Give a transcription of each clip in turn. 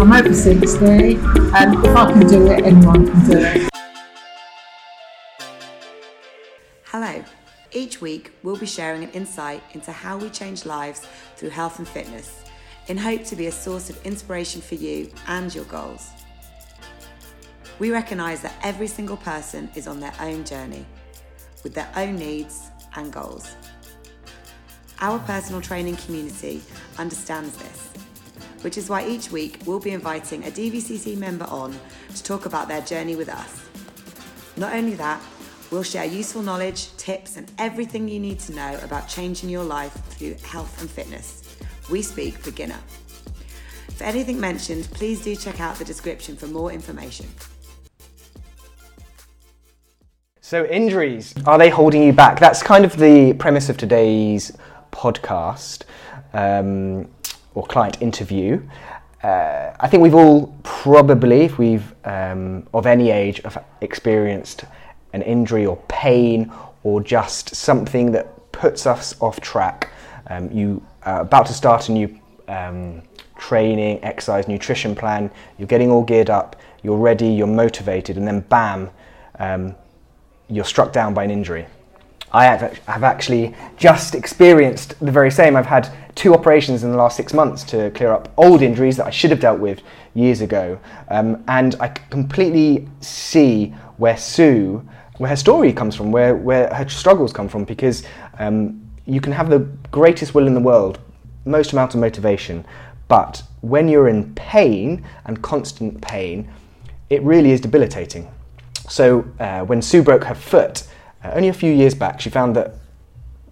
I'm over 60 and if I can do it, anyone can do it. Hello. Each week, we'll be sharing an insight into how we change lives through health and fitness in hope to be a source of inspiration for you and your goals. We recognise that every single person is on their own journey with their own needs and goals. Our personal training community understands this, which is why each week we'll be inviting a DVCC member on to talk about their journey with us. Not only that, we'll share useful knowledge, tips, and everything you need to know about changing your life through health and fitness. We speak beginner. For anything mentioned, please do check out the description for more information. So, injuries, are they holding you back? That's kind of the premise of today's podcast um, or client interview. Uh, I think we've all probably, if we've um, of any age, experienced an injury or pain or just something that puts us off track. Um, you are about to start a new um, training, exercise, nutrition plan. You're getting all geared up. You're ready. You're motivated, and then bam, um, you're struck down by an injury. I have actually just experienced the very same. I've had two operations in the last six months to clear up old injuries that I should have dealt with years ago. Um, and I completely see where Sue, where her story comes from, where, where her struggles come from, because um, you can have the greatest will in the world, most amount of motivation, but when you're in pain and constant pain, it really is debilitating. So uh, when Sue broke her foot, uh, only a few years back, she found that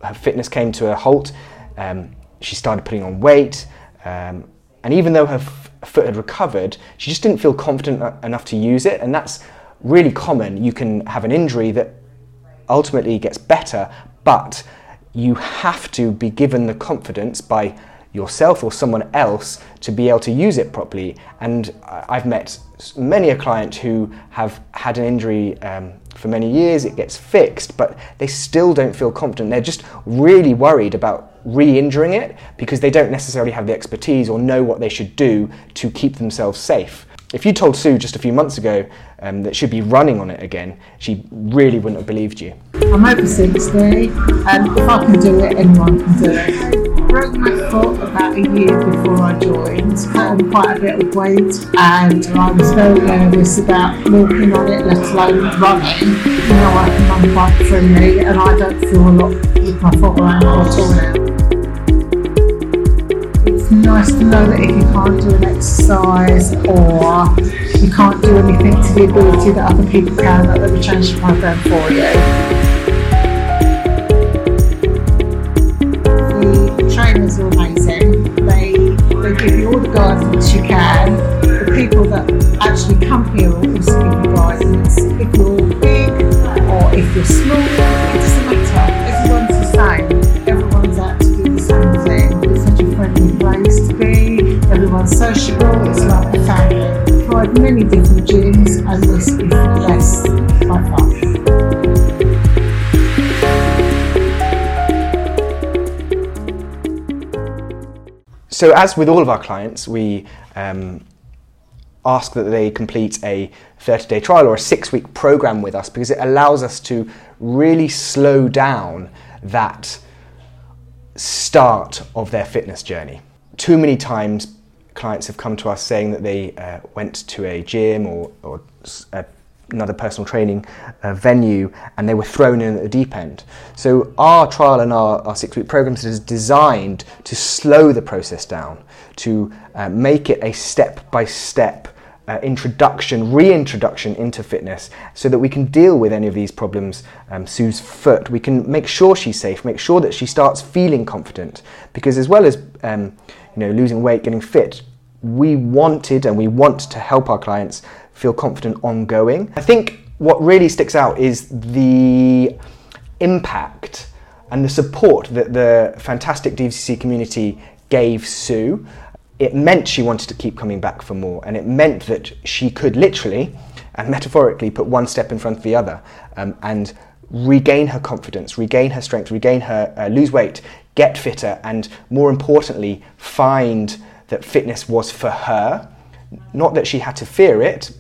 her fitness came to a halt. Um, she started putting on weight, um, and even though her f- foot had recovered, she just didn't feel confident enough to use it. And that's really common. You can have an injury that ultimately gets better, but you have to be given the confidence by yourself or someone else to be able to use it properly. And I've met many a client who have had an injury um, for many years, it gets fixed, but they still don't feel confident. They're just really worried about re injuring it because they don't necessarily have the expertise or know what they should do to keep themselves safe. If you told Sue just a few months ago um, that she'd be running on it again, she really wouldn't have believed you. I'm over 60 and if I can do it, anyone can do it my foot about a year before I joined, put on quite a bit of weight, and I was very nervous about walking on it, let alone running. Now I can run quite freely, and I don't feel a lot with my foot ankle at all. It's nice to know that if you can't do an exercise or you can't do anything to the ability that other people can, that they will change the program for you. The you can. The people that actually come here will also give you guidance. If you're big or if you're small, it doesn't matter. Everyone's the same. Everyone's out to do the same thing. It's such a friendly place to be. Everyone's sociable. It's like a family. I've tried many different gyms, and this is the best by far. So, as with all of our clients, we um, ask that they complete a 30 day trial or a six week program with us because it allows us to really slow down that start of their fitness journey. Too many times, clients have come to us saying that they uh, went to a gym or, or a another personal training uh, venue and they were thrown in at the deep end. So our trial and our, our six week programs is designed to slow the process down, to uh, make it a step by step introduction, reintroduction into fitness so that we can deal with any of these problems. Um, Sue's foot, we can make sure she's safe, make sure that she starts feeling confident because as well as um, you know losing weight, getting fit, we wanted and we want to help our clients feel confident ongoing. I think what really sticks out is the impact and the support that the fantastic DVCC community gave Sue. It meant she wanted to keep coming back for more, and it meant that she could literally and metaphorically put one step in front of the other um, and regain her confidence, regain her strength, regain her, uh, lose weight, get fitter, and more importantly, find that fitness was for her not that she had to fear it,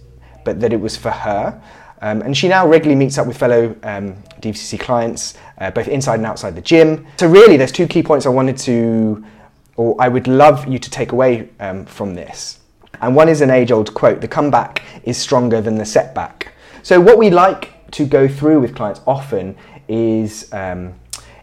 but that it was for her. Um, and she now regularly meets up with fellow um, DVCC clients, uh, both inside and outside the gym. So, really, there's two key points I wanted to, or I would love you to take away um, from this. And one is an age old quote the comeback is stronger than the setback. So, what we like to go through with clients often is um,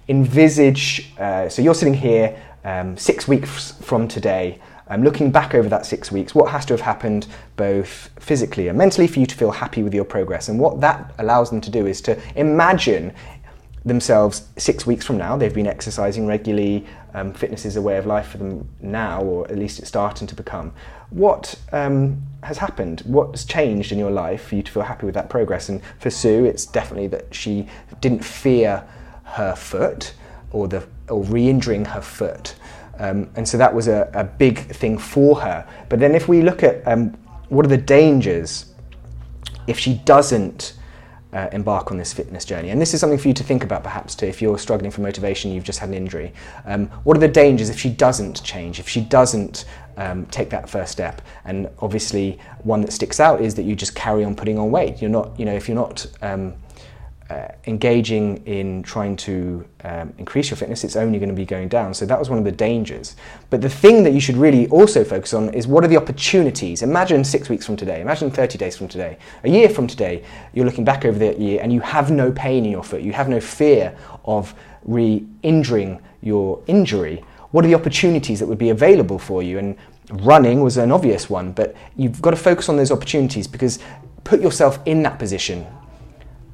envisage uh, so, you're sitting here um, six weeks from today. Um, looking back over that six weeks, what has to have happened both physically and mentally for you to feel happy with your progress? And what that allows them to do is to imagine themselves six weeks from now. They've been exercising regularly. Um, fitness is a way of life for them now, or at least it's starting to become. What um, has happened? What's changed in your life for you to feel happy with that progress? And for Sue, it's definitely that she didn't fear her foot or the or re-injuring her foot. Um, and so that was a, a, big thing for her. But then if we look at um, what are the dangers if she doesn't uh, embark on this fitness journey, and this is something for you to think about perhaps too, if you're struggling for motivation, you've just had an injury. Um, what are the dangers if she doesn't change, if she doesn't um, take that first step? And obviously, one that sticks out is that you just carry on putting on weight. You're not, you know, if you're not um, uh, engaging in trying to um, increase your fitness, it's only going to be going down. So that was one of the dangers. But the thing that you should really also focus on is what are the opportunities? Imagine six weeks from today, imagine 30 days from today, a year from today, you're looking back over that year and you have no pain in your foot, you have no fear of re injuring your injury. What are the opportunities that would be available for you? And running was an obvious one, but you've got to focus on those opportunities because put yourself in that position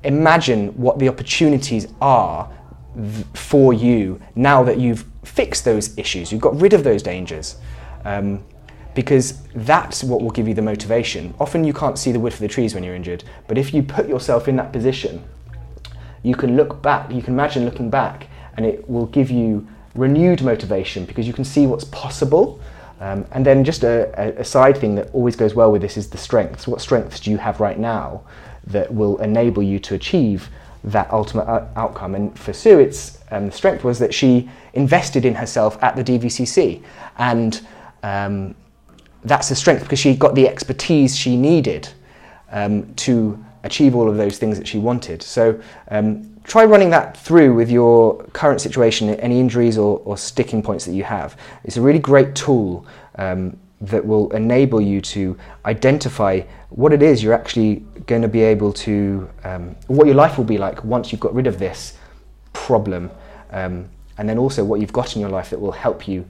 imagine what the opportunities are for you now that you've fixed those issues, you've got rid of those dangers. Um, because that's what will give you the motivation. Often you can't see the wood for the trees when you're injured, but if you put yourself in that position, you can look back, you can imagine looking back, and it will give you renewed motivation because you can see what's possible. Um, and then, just a, a, side thing that always goes well with this is the strengths. What strengths do you have right now that will enable you to achieve that ultimate uh, outcome. And for Sue, its um, strength was that she invested in herself at the DVCC, and um, that's a strength because she got the expertise she needed um, to achieve all of those things that she wanted. So um, try running that through with your current situation, any injuries or, or, sticking points that you have. It's a really great tool um, that will enable you to identify what it is you're actually going to be able to, um, what your life will be like once you've got rid of this problem, um, and then also what you've got in your life that will help you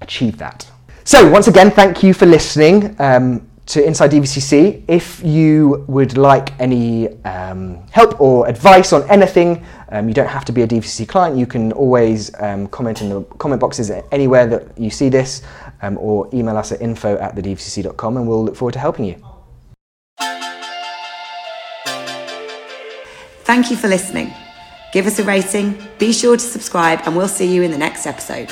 achieve that. So, once again, thank you for listening. Um, to Inside DVCC. If you would like any um, help or advice on anything, um, you don't have to be a DVCC client. You can always um, comment in the comment boxes anywhere that you see this um, or email us at info at thedvcc.com and we'll look forward to helping you. Thank you for listening. Give us a rating, be sure to subscribe, and we'll see you in the next episode.